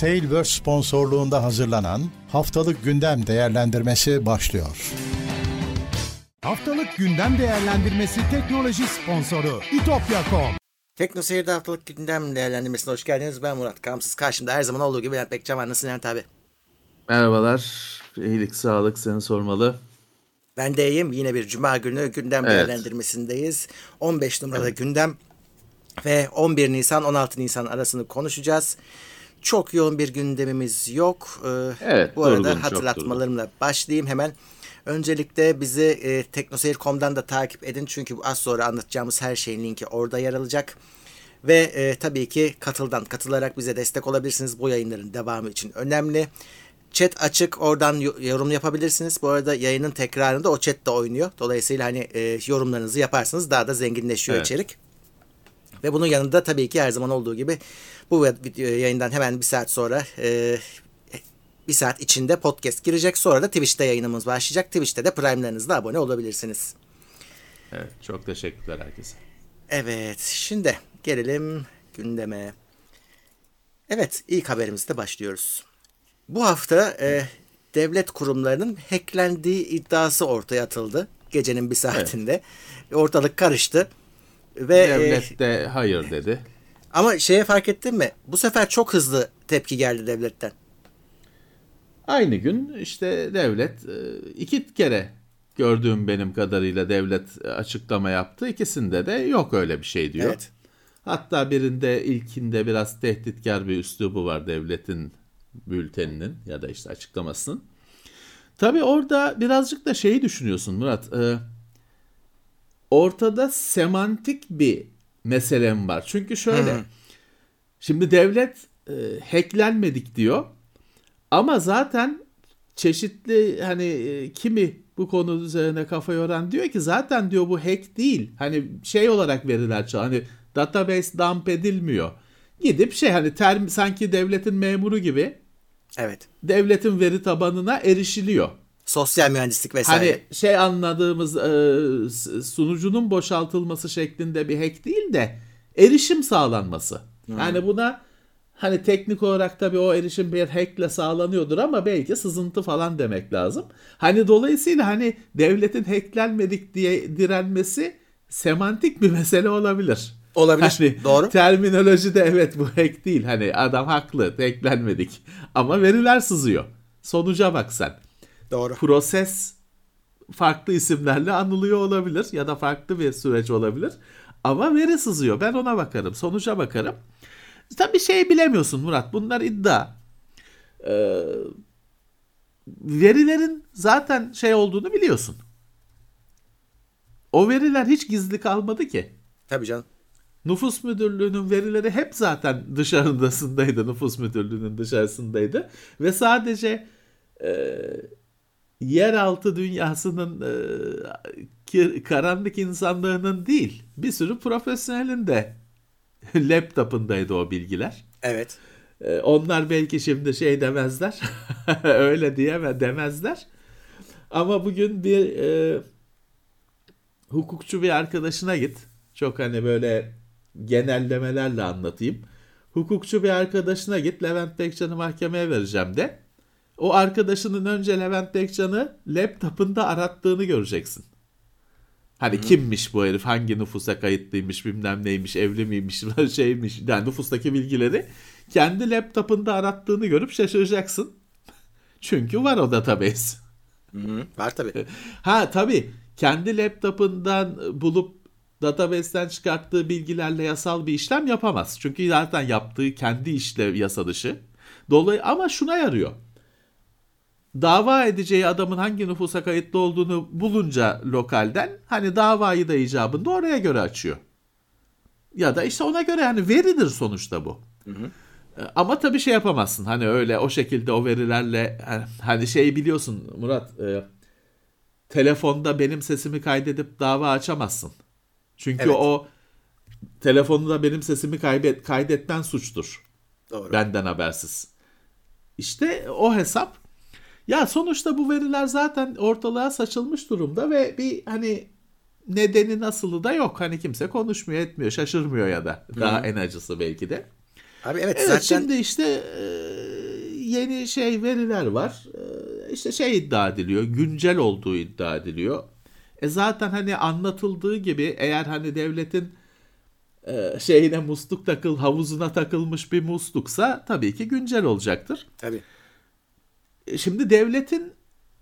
Tailverse sponsorluğunda hazırlanan Haftalık Gündem Değerlendirmesi başlıyor. Haftalık Gündem Değerlendirmesi teknoloji sponsoru itopya.com Tekno Seyir'de haftalık gündem değerlendirmesine hoş geldiniz. Ben Murat Kamsız. Karşımda her zaman olduğu gibi Levent Bekcan var. Nasılsın Levent abi? Merhabalar. İyilik, sağlık seni sormalı. Ben de iyiyim. Yine bir cuma günü gündem Evet. değerlendirmesindeyiz. 15 numaralı gündem ve 11 Nisan 16 Nisan arasını konuşacağız. Çok yoğun bir gündemimiz yok. Ee, Evet, Bu arada durgun, hatırlatmalarımla başlayayım hemen. Öncelikle bizi e, teknoseyir.com'dan da takip edin. Çünkü az sonra anlatacağımız her şeyin linki orada yer alacak. Ve e, tabii ki katıldan katılarak bize destek olabilirsiniz. Bu yayınların devamı için önemli. Chat açık oradan yo- yorum yapabilirsiniz. Bu arada yayının tekrarında o chat de oynuyor. Dolayısıyla hani e, yorumlarınızı yaparsanız daha da zenginleşiyor Evet. içerik. Ve bunun yanında tabii ki her zaman olduğu gibi bu video yayından hemen bir saat sonra e, bir saat içinde podcast girecek. Sonra da Twitch'te yayınımız başlayacak. Twitch'te de Prime'larınızla abone olabilirsiniz. Evet, çok teşekkürler herkese. Evet, şimdi gelelim gündeme. Evet, ilk haberimizde başlıyoruz. Bu hafta e, devlet kurumlarının hacklendiği iddiası ortaya atıldı. Gecenin bir saatinde. Ortalık karıştı. Ve e, Devlet de hayır dedi. Ama şeye fark ettin mi? Bu sefer çok hızlı tepki geldi devletten. Aynı gün işte devlet e, iki kere gördüğüm benim kadarıyla devlet açıklama yaptı. İkisinde de yok öyle bir şey diyor. Evet. Hatta birinde ilkinde biraz tehditkar bir üslubu var devletin bülteninin ya da işte açıklamasının. Tabii orada birazcık da şeyi düşünüyorsun Murat. e, ortada semantik bir meselem var. Çünkü şöyle. Şimdi devlet e, hacklenmedik diyor. Ama zaten çeşitli hani e, kimi bu konu üzerine kafa yoran diyor ki zaten diyor bu hack değil. Hani şey olarak veriler çal hani database dump edilmiyor. Gidip şey hani term sanki devletin memuru gibi Evet. devletin veri tabanına erişiliyor. Sosyal mühendislik vesaire. Hani şey anladığımız e, sunucunun boşaltılması şeklinde bir hack değil de erişim sağlanması. Yani buna hani teknik olarak tabii o erişim bir hackle sağlanıyordur ama belki sızıntı falan demek lazım. Hani dolayısıyla hani devletin hacklenmedik diye direnmesi semantik bir mesele olabilir. Olabilir. Hani Doğru. Terminolojide evet bu hack değil. Hani adam haklı hacklenmedik. Ama veriler sızıyor. Sonuca bak sen Doğru. proses farklı isimlerle anılıyor olabilir ya da farklı bir süreç olabilir. Ama veri sızıyor. Ben ona bakarım. Sonuca bakarım. Tabii şey bilemiyorsun Murat. Bunlar iddia. Ee, verilerin zaten şey olduğunu biliyorsun. O veriler hiç gizli kalmadı ki. Tabii canım. Nüfus müdürlüğünün verileri hep zaten dışarıdasındaydı. Nüfus müdürlüğünün dışarısındaydı. Ve sadece e, yeraltı dünyasının e, karanlık insanlığının değil bir sürü profesyonelin de laptopundaydı o bilgiler. Evet. E, onlar belki şimdi şey demezler. Öyle diyeme demezler. Ama bugün bir e, hukukçu bir arkadaşına git. Çok hani böyle genellemelerle anlatayım. Hukukçu bir arkadaşına git Levent Bekcan'ı mahkemeye vereceğim de. O arkadaşının önce Levent Bekcan'ı laptopunda arattığını göreceksin. Hani kimmiş bu herif, hangi nüfusa kayıtlıymış, bilmem neymiş, evli miymiş, şeymiş, yani nüfustaki bilgileri kendi laptopunda arattığını görüp şaşıracaksın. Çünkü var o database. Hı, var tabii. Ha tabii kendi laptopundan bulup database'ten çıkarttığı bilgilerle yasal bir işlem yapamaz. Çünkü zaten yaptığı kendi işle yasa dışı. Dolayı ama şuna yarıyor. Dava edeceği adamın hangi nüfusa kayıtlı olduğunu bulunca lokalden hani davayı da icabında oraya göre açıyor. Ya da işte ona göre yani veridir sonuçta bu. E, Ama tabii şey yapamazsın. Hani öyle o şekilde o verilerle hani- hani şey biliyorsun Murat e, telefonda benim sesimi kaydedip dava açamazsın. Çünkü Evet. o telefonda benim sesimi kaybet, kaydetmen suçtur. Doğru. Benden habersiz. İşte o hesap. Ya sonuçta bu veriler zaten ortalığa saçılmış durumda ve bir hani nedeni nasılı da yok. Hani kimse konuşmuyor etmiyor şaşırmıyor ya da daha en acısı belki de. Abi evet, Evet zaten şimdi işte yeni şey veriler var. İşte şey iddia ediliyor. Güncel olduğu iddia ediliyor. E zaten hani anlatıldığı gibi eğer hani devletin şeyine musluk takıl havuzuna takılmış bir musluksa tabii ki güncel olacaktır. tabii. E, Şimdi devletin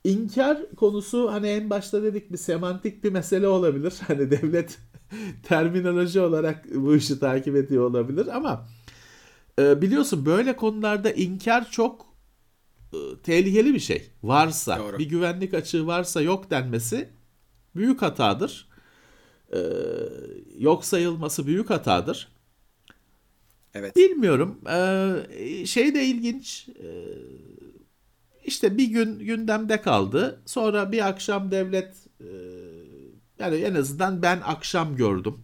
inkar konusu hani en başta dedik bir semantik bir mesele olabilir. Hani devlet terminoloji olarak bu işi takip ediyor olabilir ama e, biliyorsun böyle konularda inkar çok e, tehlikeli bir şey. Varsa Doğru. bir güvenlik açığı varsa yok denmesi büyük hatadır. E, yok sayılması büyük hatadır. Evet. Bilmiyorum. Ee, şey de ilginç. Ee, işte bir gün gündemde kaldı. Sonra bir akşam devlet e, yani en azından ben akşam gördüm.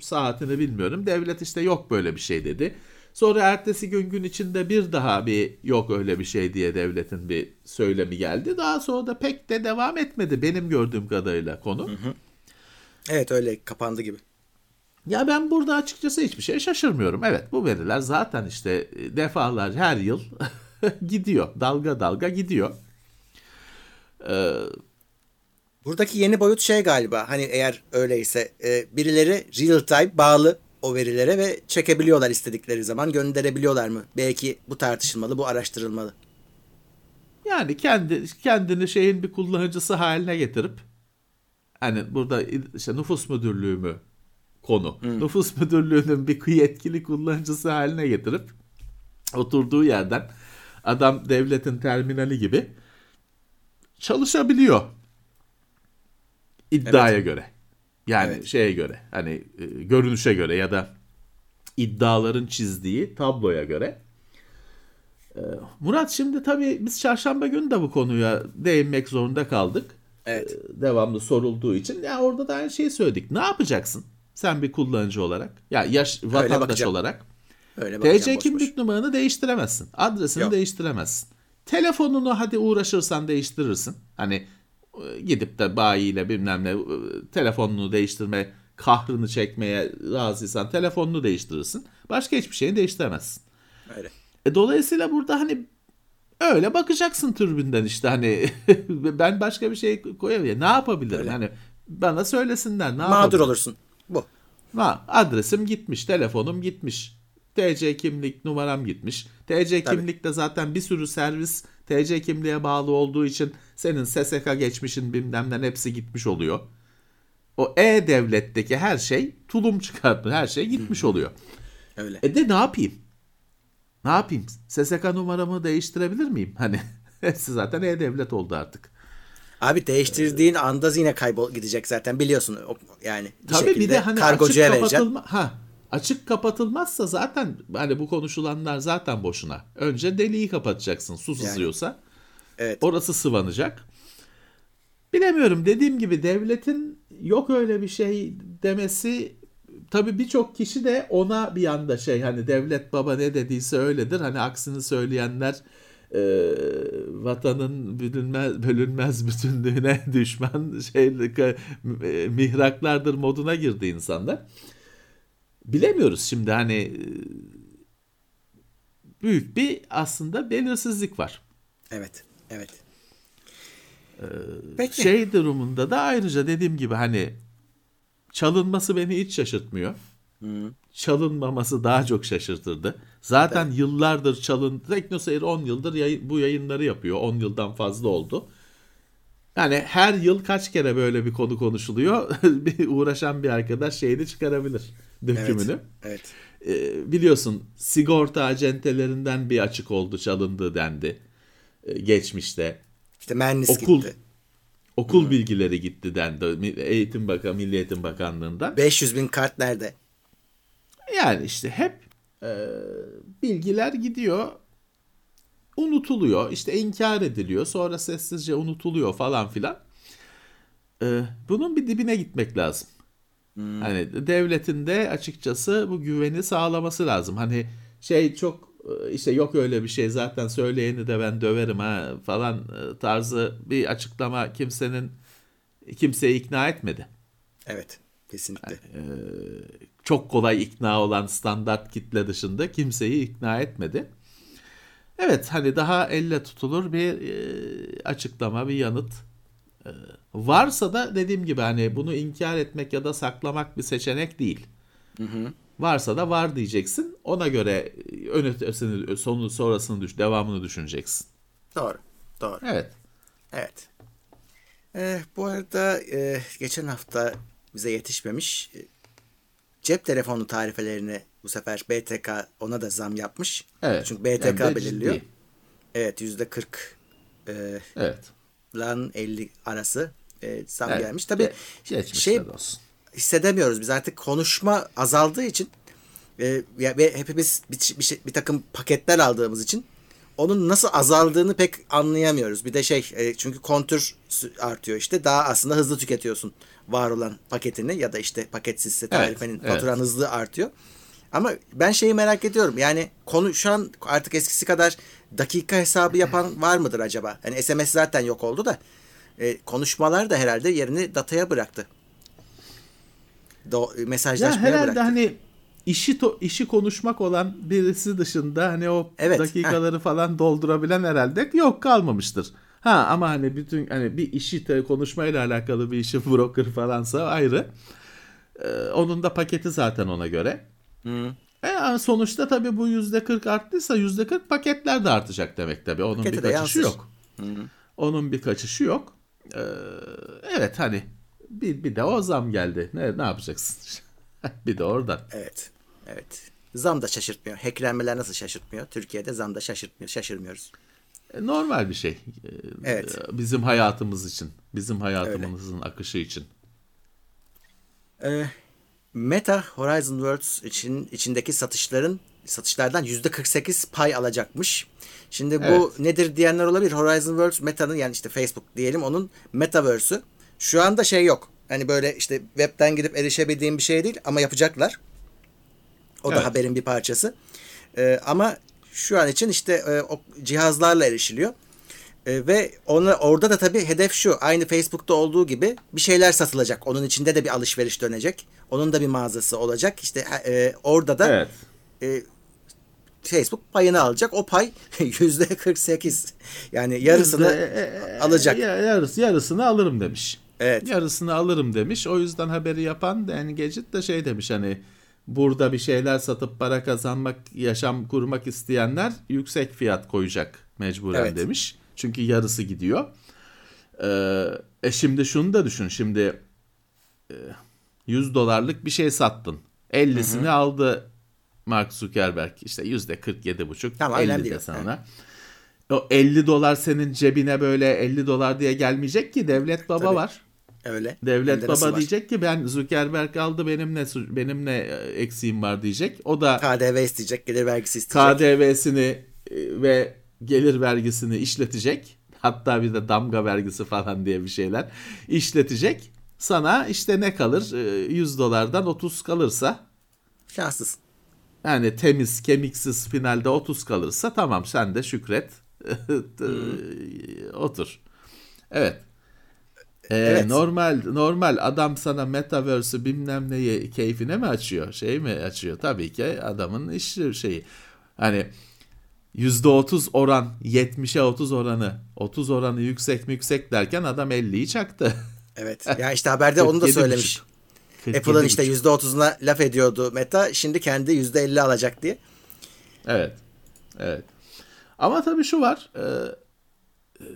Saatini bilmiyorum. Devlet işte yok böyle bir şey dedi. Sonra ertesi gün gün içinde bir daha bir yok öyle bir şey diye devletin bir söylemi geldi. Daha sonra da pek de devam etmedi benim gördüğüm kadarıyla konu. Evet öyle kapandı gibi. Ya ben burada açıkçası hiçbir şey şaşırmıyorum. Evet bu veriler zaten işte defalar her yıl gidiyor. Dalga dalga gidiyor. Ee, Buradaki yeni boyut şey galiba hani eğer öyleyse e, birileri real time bağlı o verilere ve çekebiliyorlar istedikleri zaman gönderebiliyorlar mı? Belki bu tartışılmalı, bu araştırılmalı. yani kendi kendini şeyin bir kullanıcısı haline getirip hani burada işte nüfus müdürlüğü mü konu. Nüfus müdürlüğünün bir yetkili kullanıcısı haline getirip oturduğu yerden adam devletin terminali gibi çalışabiliyor. İddiaya göre. Yani Evet. şeye göre hani e, görünüşe göre ya da iddiaların çizdiği tabloya göre. Ee, Murat şimdi tabii biz çarşamba günü de bu konuya değinmek zorunda kaldık. Evet. Ee, Devamlı sorulduğu için. Ya orada da aynı şeyi söyledik. Ne yapacaksın? Sen bir kullanıcı olarak. Ya yaş vatandaş olarak. Öyle TC kimlik boş. numaranı değiştiremezsin. Adresini Yok. değiştiremezsin. Telefonunu hadi uğraşırsan değiştirirsin. Hani e, gidip de bayiyle bilmem ne e, telefonunu değiştirme kahrını çekmeye razıysan telefonunu değiştirirsin. Başka hiçbir şeyi değiştiremezsin. Öyle. E, dolayısıyla burada hani öyle bakacaksın türbünden işte hani ben başka bir şey koyamıyorum. Ne yapabilirim? Öyle. Hani bana söylesinler ne Mağdur olursun. Bu. Ha, adresim gitmiş, telefonum gitmiş. TC kimlik numaram gitmiş. TC Tabii. kimlikte zaten bir sürü servis TC kimliğe bağlı olduğu için senin SSK geçmişin bilmem ne hepsi gitmiş oluyor. O E-Devlet'teki her şey tulum çıkartmış. Her şey gitmiş oluyor. Öyle. E de ne yapayım? Ne yapayım? SSK numaramı değiştirebilir miyim? Hani hepsi zaten E-Devlet oldu artık. Abi değiştirdiğin anda yine kaybol gidecek zaten biliyorsun. Yani bir Tabii şekilde bir de hani kargocuya vereceksin. ha açık kapatılmazsa zaten hani bu konuşulanlar zaten boşuna. Önce deliği kapatacaksın su sızıyorsa. Evet. Orası sıvanacak. Bilemiyorum dediğim gibi devletin yok öyle bir şey demesi tabii birçok kişi de ona bir anda şey hani devlet baba ne dediyse öyledir. Hani aksini söyleyenler e, vatanın bölünmez, bölünmez bütünlüğüne düşman şey mihraklardır moduna girdi insanlar. Bilemiyoruz şimdi hani e, büyük bir aslında belirsizlik var. Evet. Evet. Peki. Şey durumunda da ayrıca dediğim gibi hani çalınması beni hiç şaşırtmıyor. Çalınmaması daha çok şaşırtırdı. Zaten yıllardır çalın Teknoseyir 10 yıldır yayın- bu yayınları yapıyor. 10 yıldan fazla oldu. Yani her yıl kaç kere böyle bir konu konuşuluyor. bir uğraşan bir arkadaş şeyini çıkarabilir. Dökümünü. Evet. Ee, biliyorsun sigorta acentelerinden bir açık oldu çalındı dendi. Ee, geçmişte. İşte mühendis Okul. gitti. Okul bilgileri gitti dendi. Eğitim Bakan, Milli Eğitim Bakanlığı'ndan. 500 bin kart nerede? Yani işte hep e, bilgiler gidiyor, unutuluyor, işte inkar ediliyor, sonra sessizce unutuluyor falan filan. E, bunun bir dibine gitmek lazım. Hani devletin de açıkçası bu güveni sağlaması lazım. Hani şey çok e, işte yok öyle bir şey zaten söyleyeni de ben döverim ha falan e, tarzı bir açıklama kimsenin kimseyi ikna etmedi. Evet. Kesinlikle. çok kolay ikna olan standart kitle dışında kimseyi ikna etmedi. Evet hani daha elle tutulur bir e, açıklama, bir yanıt e, varsa da dediğim gibi hani bunu inkar etmek ya da saklamak bir seçenek değil. Hı hı. Varsa da var diyeceksin. Ona göre ötesini, sonu sonrasını düş, devamını düşüneceksin. Doğru. Doğru. Evet. Evet. Ee, bu arada e, geçen hafta bize yetişmemiş e, cep telefonu tarifelerini bu sefer BTK ona da zam yapmış. Evet. Çünkü BTK yani belirliyor. Ciddi. Evet yüzde 40 e, evet. lan 50 arası e, zam evet. gelmiş. Tabii Ge- şey olsun. hissedemiyoruz biz artık konuşma azaldığı için e, ve hepimiz bir, bir, şey, bir takım paketler aldığımız için onun nasıl azaldığını pek anlayamıyoruz. Bir de şey e, çünkü kontür artıyor işte daha aslında hızlı tüketiyorsun var olan paketini ya da işte paketsizse tarifenin evet, faturan evet. hızlı artıyor. Ama ben şeyi merak ediyorum. Yani konu şu an artık eskisi kadar dakika hesabı yapan var mıdır acaba? Yani SMS zaten yok oldu da e, konuşmalar da herhalde yerini dataya bıraktı. Do mesajlaşmaya ya herhalde bıraktı. hani işi to, işi konuşmak olan birisi dışında hani o evet, dakikaları heh. falan doldurabilen herhalde yok kalmamıştır. Ha ama hani bütün hani bir işi konuşmayla alakalı bir işi broker falansa ayrı. Ee, onun da paketi zaten ona göre. Hı. E, sonuçta tabii bu yüzde kırk arttıysa yüzde kırk paketler de artacak demek tabii. Onun Paketi bir kaçışı yok. Hı. Onun bir kaçışı yok. Ee, evet hani bir, bir de o zam geldi. Ne, ne yapacaksın? bir de oradan. Evet. Evet. Zam da şaşırtmıyor. Hacklenmeler nasıl şaşırtmıyor? Türkiye'de zam da şaşırtmıyor. Şaşırmıyoruz. E, normal bir şey. E, evet. Bizim hayatımız için. Bizim hayatımızın Öyle. akışı için. Ee, Meta Horizon Worlds için içindeki satışların satışlardan yüzde 48 pay alacakmış. Şimdi bu evet. nedir diyenler olabilir. Horizon Worlds Meta'nın yani işte Facebook diyelim onun Metaverse'ü. Şu anda şey yok. Hani böyle işte webten gidip erişebildiğim bir şey değil ama yapacaklar. O evet. da haberin bir parçası. Ee, ama şu an için işte e, o cihazlarla erişiliyor. E, ve ona, orada da tabii hedef şu. Aynı Facebook'ta olduğu gibi bir şeyler satılacak. Onun içinde de bir alışveriş dönecek. Onun da bir mağazası olacak. İşte e, orada da evet. e, Facebook payını alacak. O pay yüzde 48. Yani yarısını yüzde, alacak. Yarısı, yarısını alırım demiş. Evet. Yarısını alırım demiş. O yüzden haberi yapan yani Gadget de şey demiş hani burada bir şeyler satıp para kazanmak, yaşam kurmak isteyenler yüksek fiyat koyacak mecburen evet. demiş. Çünkü yarısı gidiyor. Ee, e şimdi şunu da düşün. Şimdi e, 100 dolarlık bir şey sattın. 50'sini hı hı. aldı Mark Zuckerberg. İşte yüzde 47 buçuk. Tamam, 50 de sana. O 50 dolar senin cebine böyle 50 dolar diye gelmeyecek ki devlet baba Tabii. var. Öyle. Devlet baba var. diyecek ki ben Zuckerberg aldı benim ne benim ne eksiğim var diyecek. O da KDV isteyecek, gelir vergisi isteyecek. KDV'sini e, ve gelir vergisini işletecek. Hatta bir de damga vergisi falan diye bir şeyler işletecek. Sana işte ne kalır? 100 e, dolardan 30 kalırsa şanssız. Yani temiz, kemiksiz finalde 30 kalırsa tamam sen de şükret. Otur. Evet. Ee, evet. Normal normal adam sana metaverse'ü bilmem neyi keyfine mi açıyor? Şey mi açıyor? Tabii ki adamın iş şeyi. Hani %30 oran 70'e 30 oranı 30 oranı yüksek mi yüksek derken adam 50'yi çaktı. Evet. Ya işte haberde onu da söylemiş. Apple'ın işte %30'una laf ediyordu Meta. Şimdi kendi %50 alacak diye. Evet. Evet. Ama tabii şu var. E, e,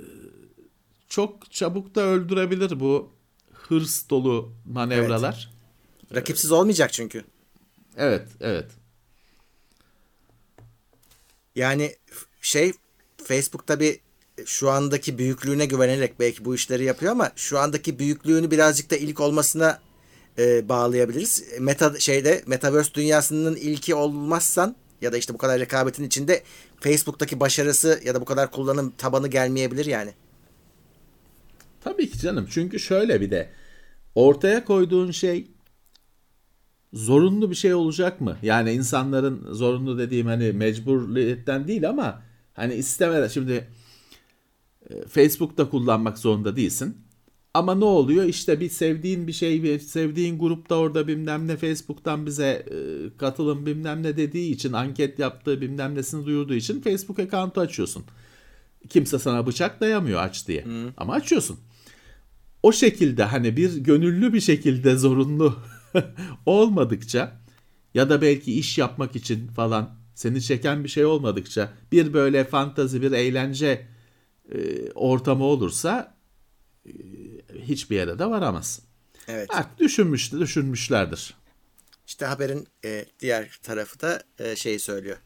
çok çabuk da öldürebilir bu hırs dolu manevralar. Evet. Rakipsiz olmayacak çünkü. Evet, evet. Yani şey Facebook tabi şu andaki büyüklüğüne güvenerek belki bu işleri yapıyor ama şu andaki büyüklüğünü birazcık da ilk olmasına e, bağlayabiliriz. Meta şeyde Metaverse dünyasının ilki olmazsan ya da işte bu kadar rekabetin içinde Facebook'taki başarısı ya da bu kadar kullanım tabanı gelmeyebilir yani. Tabii ki canım. Çünkü şöyle bir de ortaya koyduğun şey zorunlu bir şey olacak mı? Yani insanların zorunlu dediğim hani mecburiyetten değil ama hani istemeden şimdi e, Facebook'ta kullanmak zorunda değilsin. Ama ne oluyor? İşte bir sevdiğin bir şey, bir sevdiğin grupta orada bilmem ne Facebook'tan bize e, katılım bilmem ne dediği için, anket yaptığı bilmem nesini duyurduğu için Facebook account'u açıyorsun. Kimse sana bıçak dayamıyor aç diye. Ama açıyorsun. O şekilde hani bir gönüllü bir şekilde zorunlu olmadıkça ya da belki iş yapmak için falan seni çeken bir şey olmadıkça bir böyle fantazi bir eğlence e, ortamı olursa e, hiçbir yere de varamaz. Evet. Bak düşünmüş, düşünmüşlerdir. İşte haberin e, diğer tarafı da e, şey söylüyor.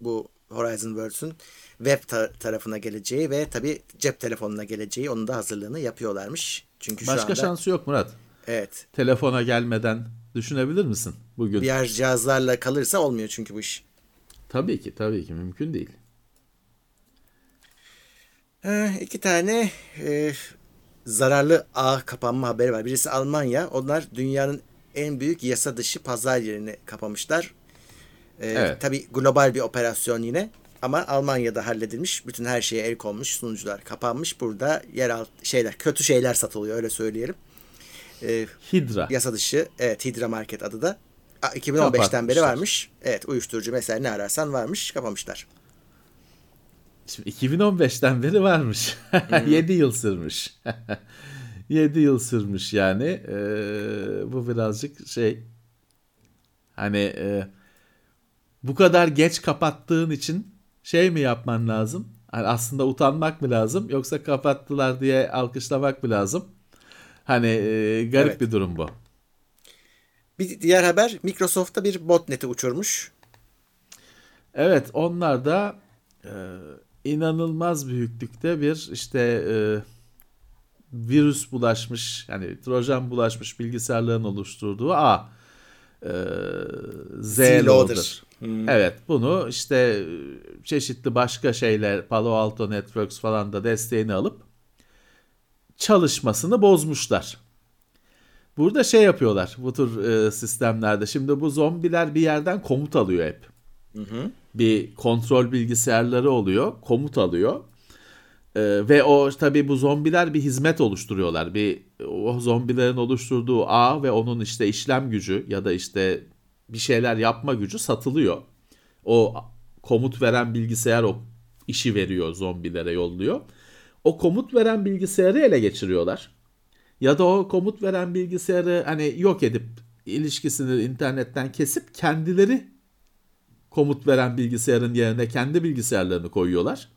Bu Horizon Worlds'ün web ta- tarafına geleceği ve tabii cep telefonuna geleceği onun da hazırlığını yapıyorlarmış. Çünkü şu Başka anda şansı yok Murat. evet Telefona gelmeden düşünebilir misin bugün? diğer cihazlarla kalırsa olmuyor çünkü bu iş. Tabii ki, tabii ki mümkün değil. Ee, iki tane e, zararlı ağ kapanma haberi var. Birisi Almanya. Onlar dünyanın en büyük yasa dışı pazar yerini kapamışlar. Ee, Evet. Tabii global bir operasyon yine. Ama Almanya'da halledilmiş. Bütün her şeye el konmuş. Sunucular kapanmış. Burada yeraltı şeyler, kötü şeyler satılıyor öyle söyleyelim. Ee, Hidra. yasa dışı, evet Hidra Market adı da. A, 2015'ten beri varmış. Evet uyuşturucu mesela ne ararsan varmış. Kapamışlar. Şimdi 2015'ten beri varmış. 7 yıl sürmüş. 7 yıl sürmüş yani. Ee, bu birazcık şey hani e, bu kadar geç kapattığın için şey mi yapman lazım? Hani aslında utanmak mı lazım yoksa kapattılar diye alkışlamak mı lazım? Hani e, garip Evet. bir durum bu. Bir diğer haber Microsoft'ta bir botnet'i uçurmuş. Evet onlar da e, inanılmaz büyüklükte bir işte e, virüs bulaşmış yani trojan bulaşmış bilgisayarların oluşturduğu ağ e, Z-Loader. Z-Loader. Evet bunu işte çeşitli başka şeyler Palo Alto Networks falan da desteğini alıp çalışmasını bozmuşlar. Burada şey yapıyorlar bu tür e, sistemlerde. Şimdi bu zombiler bir yerden komut alıyor hep bir kontrol bilgisayarları oluyor, komut alıyor. Ee, ve o tabii bu zombiler bir hizmet oluşturuyorlar. Bir o zombilerin oluşturduğu ağ ve onun işte işlem gücü ya da işte bir şeyler yapma gücü satılıyor. O komut veren bilgisayar o işi veriyor zombilere yolluyor. O komut veren bilgisayarı ele geçiriyorlar. Ya da o komut veren bilgisayarı hani yok edip ilişkisini internetten kesip kendileri komut veren bilgisayarın yerine kendi bilgisayarlarını koyuyorlar.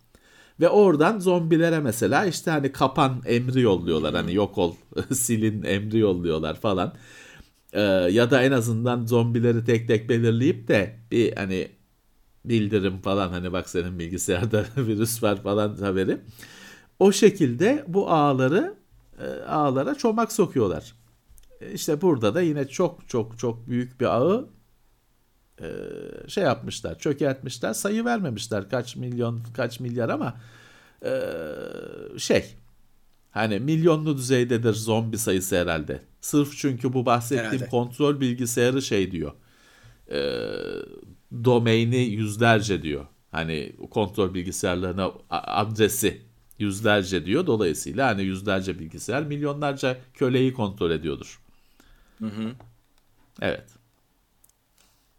Ve oradan zombilere mesela işte hani kapan emri yolluyorlar. Hani yok ol, silin emri yolluyorlar falan. Ee, ya da en azından zombileri tek tek belirleyip de bir hani bildirim falan hani bak senin bilgisayarda virüs var falan haberi. O şekilde bu ağları e, ağlara çomak sokuyorlar. İşte burada da yine çok çok çok büyük bir ağı e, şey yapmışlar, çökertmişler, sayı vermemişler kaç milyon, kaç milyar ama e, şey hani milyonlu düzeydedir zombi sayısı herhalde. Sırf çünkü bu bahsettiğim Herhalde. kontrol bilgisayarı şey diyor. E, domaini yüzlerce diyor. Hani kontrol bilgisayarlarına adresi yüzlerce diyor. Dolayısıyla hani yüzlerce bilgisayar milyonlarca köleyi kontrol ediyordur. Evet.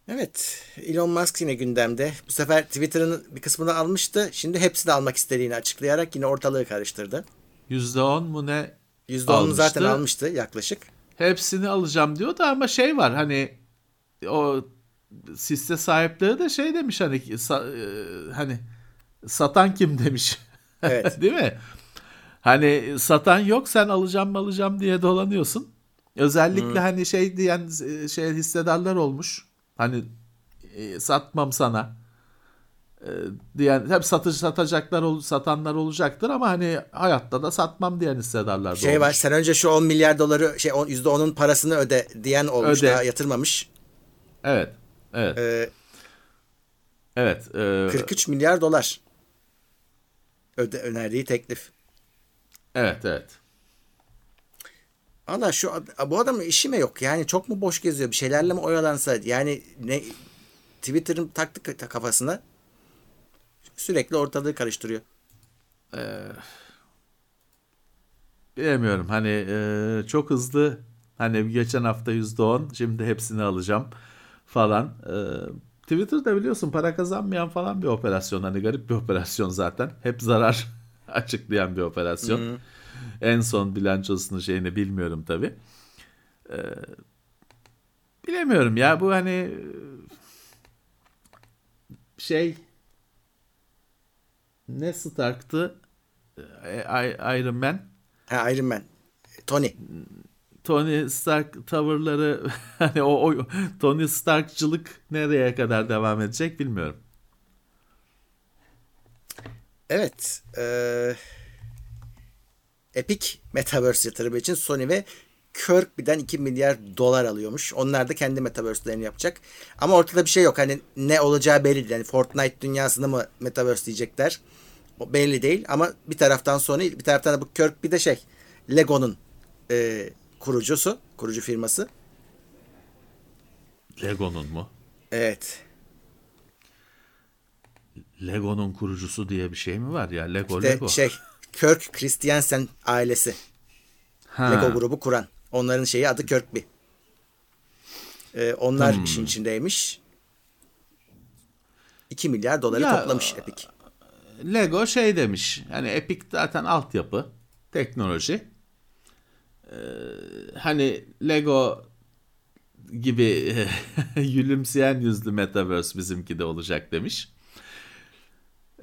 Evet, Elon Musk yine gündemde. Bu sefer Twitter'ın bir kısmını almıştı. Şimdi hepsini almak istediğini açıklayarak yine ortalığı karıştırdı. %10 mu ne %10'unu Almıştı. zaten almıştı yaklaşık. hepsini alacağım diyor da ama şey var hani o siste sahipleri de şey demiş hani e, hani satan kim demiş. Evet. Değil mi? Hani satan yok sen alacağım mı alacağım diye dolanıyorsun. Özellikle hani şey diyen e, şey hissedarlar olmuş. Hani e, satmam sana e, diyen hep satıcı satacaklar ol- satanlar olacaktır ama hani hayatta da satmam diyen hissedarlar da Şey olmuş. var, sen önce şu 10 milyar doları, şey on- %10'un parasını öde diyen olmuş, Öde. daha yatırmamış. Evet. Evet. Ee, Evet. e, 43 milyar dolar öde önerdiği teklif. Evet, evet. Allah şu bu adamın işi mi yok? Yani çok mu boş geziyor? Bir şeylerle mi oyalansa? Yani ne Twitter'ın taktı ka- kafasına sürekli ortalığı karıştırıyor. bilemiyorum hani e, çok hızlı hani geçen hafta %10 şimdi hepsini alacağım falan. E, Twitter'da biliyorsun para kazanmayan falan bir operasyon hani garip bir operasyon zaten. Hep zarar açıklayan bir operasyon. Hı-hı. En son bilançosunu şeyini bilmiyorum tabi. Ee, bilemiyorum ya bu hani şey ne Stark'tı? Iron Man. Ha, Iron Man. Tony. Tony Stark tavırları hani o, o Tony Stark'cılık nereye kadar devam edecek bilmiyorum. Evet. E, Epic Metaverse yatırımı için Sony ve Kirkby'den 2 milyar dolar alıyormuş. Onlar da kendi metaverse'lerini yapacak. Ama ortada bir şey yok. Hani ne olacağı belli değil. Yani Fortnite dünyasını mı metaverse diyecekler? O belli değil ama bir taraftan Sony, bir taraftan da bu Kirkby de şey Lego'nun e, kurucusu, kurucu firması. Lego'nun mu? Evet. Lego'nun kurucusu diye bir şey mi var ya? Lego işte Lego. şey Kirk Christiansen ailesi. Ha. Lego grubu kuran. Onların şeyi adı Kirkby. Ee, onlar hmm. işin içindeymiş. 2 milyar doları ya, toplamış Epic. Lego şey demiş. Yani Epic zaten altyapı, teknoloji. Ee, hani Lego gibi gülümseyen yüzlü metaverse bizimki de olacak demiş.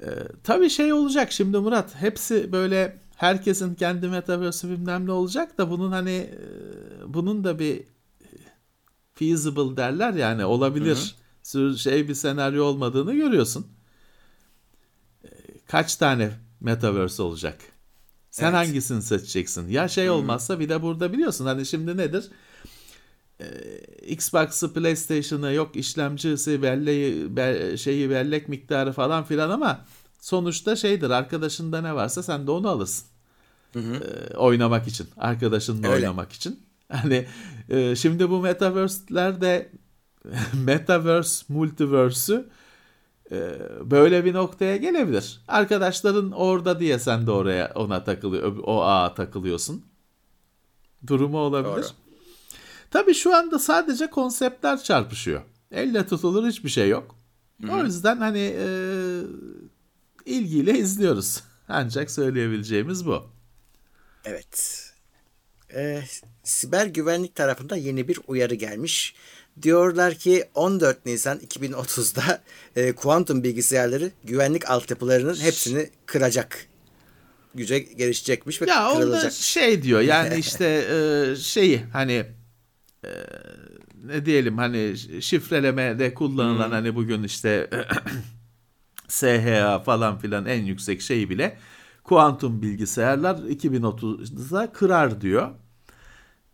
Ee, tabii şey olacak şimdi Murat. Hepsi böyle herkesin kendi metaverse'ü bilmem ne olacak da bunun hani e, bunun da bir feasible derler yani olabilir hı hı. şey bir senaryo olmadığını görüyorsun. Ee, kaç tane metaverse olacak? Sen evet. hangisini seçeceksin? Ya şey olmazsa bir de burada biliyorsun hani şimdi nedir? Ee, Xbox'ı, PlayStation'ı yok işlemcisi, belleği, be, şeyi bellek miktarı falan filan ama sonuçta şeydir arkadaşında ne varsa sen de onu alırsın. Hı hı. E, oynamak için, arkadaşınla Öyle. oynamak için. Hani e, şimdi bu metaverse'ler de metaverse, multiverse'ü e, böyle bir noktaya gelebilir. Arkadaşların orada diye sen de oraya ona takılıyor, o ağa takılıyorsun. Durumu olabilir. Doğru. Tabii şu anda sadece konseptler çarpışıyor. Elle tutulur hiçbir şey yok. Hı-hı. O yüzden hani e, ilgiyle izliyoruz. Ancak söyleyebileceğimiz bu. Evet. Ee, siber güvenlik tarafında yeni bir uyarı gelmiş. Diyorlar ki 14 Nisan 2030'da e, kuantum bilgisayarları güvenlik altyapılarının hepsini kıracak. Güce gelişecekmiş ve ya kırılacak. Ya şey diyor yani işte e, şeyi hani e, ne diyelim hani şifrelemede kullanılan hmm. hani bugün işte SHA falan filan en yüksek şeyi bile kuantum bilgisayarlar 2030'da kırar diyor.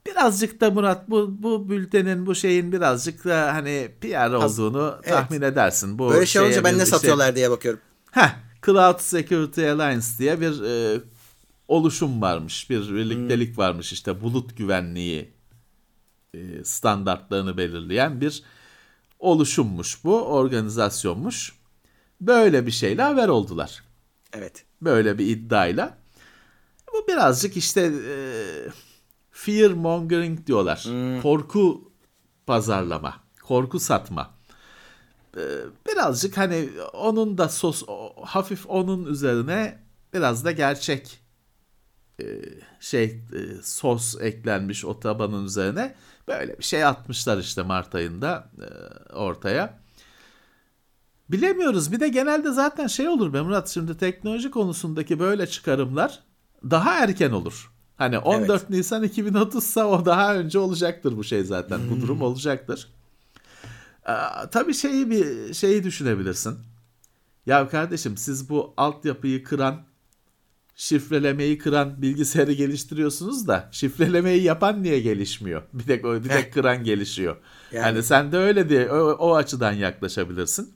Birazcık da Murat bu bu bültenin bu şeyin birazcık da hani PR olduğunu evet. tahmin edersin. Bu Böyle şey olunca ben ne satıyorlar işte, diye bakıyorum. Heh, Cloud Security Alliance diye bir e, oluşum varmış. Bir birliktelik hmm. varmış işte bulut güvenliği e, standartlarını belirleyen bir oluşummuş bu, organizasyonmuş. Böyle bir şeyle haber oldular. Evet. Böyle bir iddiayla. Bu birazcık işte e, fear mongering diyorlar. Hmm. Korku pazarlama, korku satma. E, birazcık hani onun da sos hafif onun üzerine biraz da gerçek şey e, sos eklenmiş o tabanın üzerine. Böyle bir şey atmışlar işte Mart ayında e, ortaya. Bilemiyoruz. Bir de genelde zaten şey olur be Murat şimdi teknoloji konusundaki böyle çıkarımlar daha erken olur. Hani 14 evet. Nisan 2030 ise o daha önce olacaktır bu şey zaten. Hmm. Bu durum olacaktır. Ee, tabii şeyi bir şeyi düşünebilirsin. Ya kardeşim siz bu altyapıyı kıran şifrelemeyi kıran bilgisayarı geliştiriyorsunuz da şifrelemeyi yapan niye gelişmiyor? Bir tek bir tek kıran gelişiyor. Yani. Hani sen de öyle diye o, o açıdan yaklaşabilirsin.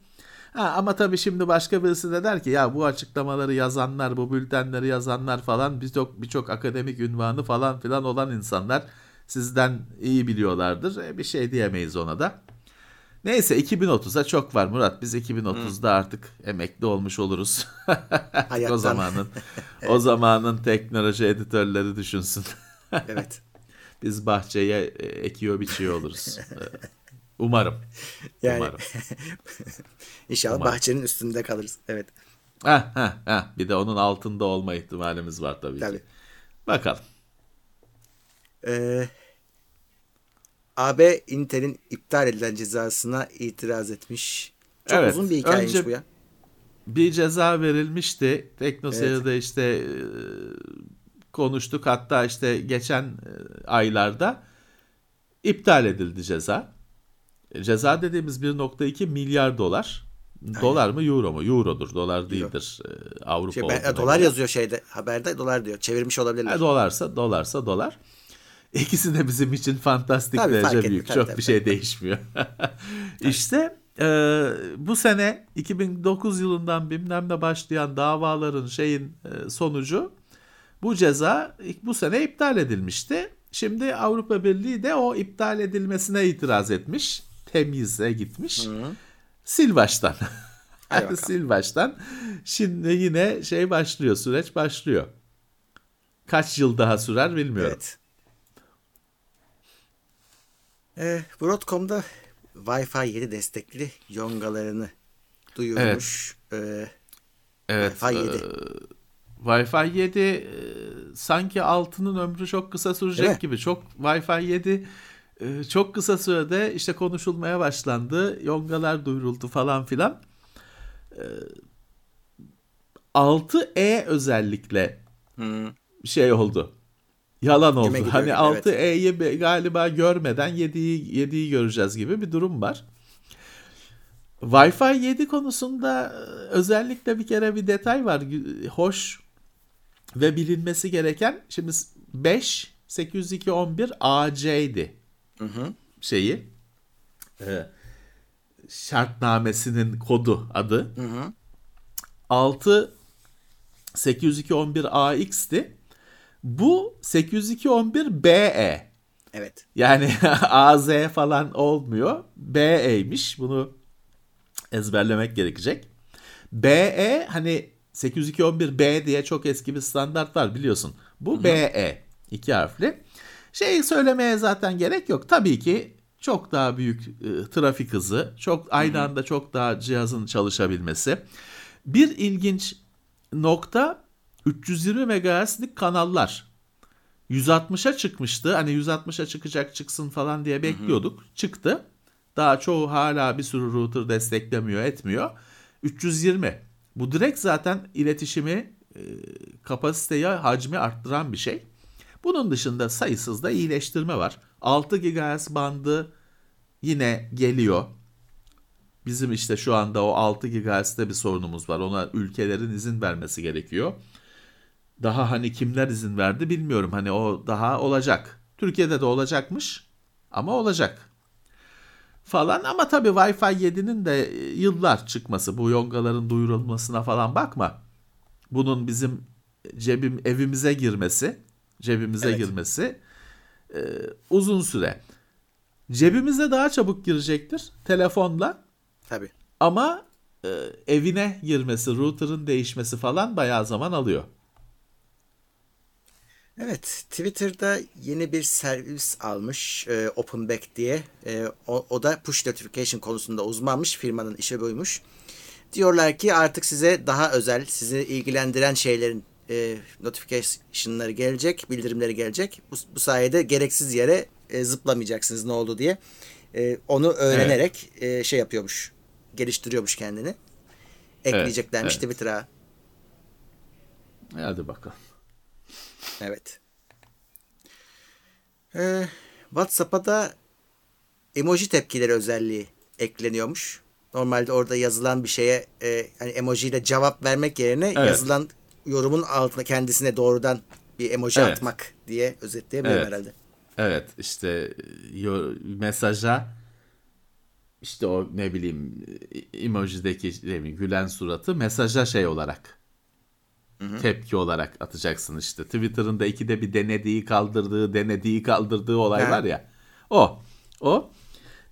Ha, ama tabii şimdi başka birisi de der ki ya bu açıklamaları yazanlar, bu bültenleri yazanlar falan birçok birçok akademik ünvanı falan filan olan insanlar sizden iyi biliyorlardır. E, bir şey diyemeyiz ona da. Neyse 2030'a çok var Murat. Biz 2030'da artık emekli olmuş oluruz. o zamanın o zamanın teknoloji editörleri düşünsün. Evet. Biz bahçeye e, ekiyor biçiyor oluruz. E, Umarım. Yani Umarım. inşallah Umarım. bahçenin üstünde kalırız. Evet. Heh, heh, heh. Bir de onun altında olma ihtimalimiz var tabii, Tabii. ki. Bakalım. Ee, AB Intel'in iptal edilen cezasına itiraz etmiş. Çok Evet, uzun bir hikayeymiş önce- bu ya. Bir ceza verilmişti. Teknoseyir'de işte e, konuştuk. Hatta işte geçen e, aylarda iptal edildi ceza. E, Ceza dediğimiz 1.2 milyar dolar. Dolar mı euro mu? Eurodur. Dolar değildir. E, Avrupa Şey, ben, dolar göre. yazıyor şeyde haberde dolar diyor. Çevirmiş olabilirler. Ha, dolarsa dolarsa dolar. İkisi de bizim için fantastik Tabii, derece büyük. Tabii, Çok tabii, bir şey değişmiyor. işte e, bu sene 2009 yılından bilmem ne başlayan davaların şeyin e, sonucu bu ceza bu sene iptal edilmişti. Şimdi Avrupa Birliği de o iptal edilmesine itiraz etmiş. Temize gitmiş. Sil baştan. Hadi bakalım. Sil baştan. Şimdi yine şey başlıyor, süreç başlıyor. Kaç yıl daha sürer bilmiyorum. Evet. Ee, Broadcom'da Wi-Fi 7 destekli yongalarını duyurmuş. Ee, Evet. Wi-Fi 7. e, Wi-Fi 7 e, sanki altının ömrü çok kısa Değil sürecek mi? gibi. Çok Wi-Fi 7 e, çok kısa sürede işte konuşulmaya başlandı. Yongalar duyuruldu falan filan. E, 6E özellikle hmm, şey oldu. Yalan oldu. gidiyor Hani gibi, 6E'yi be- galiba görmeden 7'yi 7'yi göreceğiz gibi bir durum var. Wi-Fi 7 konusunda e, özellikle bir kere bir detay var. Hoş ve bilinmesi gereken. Şimdi 5 802.11 AC'ydi şeyi. e, şartnamesinin kodu adı. 6 802.11 AX'ti. Bu 802.11 BE. evet. Yani AZ falan olmuyor. BE'ymiş. Bunu ezberlemek gerekecek. BE hani 802.11B diye çok eski bir standart var biliyorsun. Bu BE. iki harfli. Şey söylemeye zaten gerek yok. Tabii ki çok daha büyük e, trafik hızı, çok aynı anda çok daha cihazın çalışabilmesi. Bir ilginç nokta 320 MHz'lik kanallar. 160'a çıkmıştı. Hani 160'a çıkacak çıksın falan diye bekliyorduk. Çıktı. Daha çoğu hala bir sürü router desteklemiyor, etmiyor. 320. Bu direkt zaten iletişimi, e, kapasiteyi, hacmi arttıran bir şey. Bunun dışında sayısız da iyileştirme var. 6 GHz bandı yine geliyor. Bizim işte şu anda o 6 GHz'de bir sorunumuz var. Ona ülkelerin izin vermesi gerekiyor. Daha hani kimler izin verdi bilmiyorum. Hani o daha olacak. Türkiye'de de olacakmış ama olacak falan ama tabii Wi-Fi 7'nin de e, yıllar çıkması bu yongaların duyurulmasına falan bakma. Bunun bizim cebim evimize girmesi, cebimize Evet. girmesi e, uzun süre. Cebimize daha çabuk girecektir telefonla Tabii. ama e, evine girmesi, router'ın değişmesi falan bayağı zaman alıyor. Evet, Twitter'da yeni bir servis almış e, OpenBack diye. E, o, o da push notification konusunda uzmanmış. Firmanın işi buymuş. Diyorlar ki artık size daha özel, sizi ilgilendiren şeylerin e, notification'ları gelecek, bildirimleri gelecek. Bu, bu sayede gereksiz yere e, zıplamayacaksınız ne oldu diye. E, onu öğrenerek e, şey yapıyormuş, geliştiriyormuş kendini. Ekleyeceklermiş evet. Twitter'a. Hadi bakalım. Evet. Ee, WhatsApp'a da emoji tepkileri özelliği ekleniyormuş. Normalde orada yazılan bir şeye e, hani emoji ile cevap vermek yerine Evet. yazılan yorumun altına kendisine doğrudan bir emoji Evet. atmak diye özetleyebilirim Evet. herhalde. Evet işte mesaja işte o ne bileyim emojideki ne bileyim, gülen suratı mesaja şey olarak tepki olarak atacaksın işte. Twitter'ın da ikide bir denediği kaldırdığı denediği kaldırdığı olay Ha. var ya. O. O.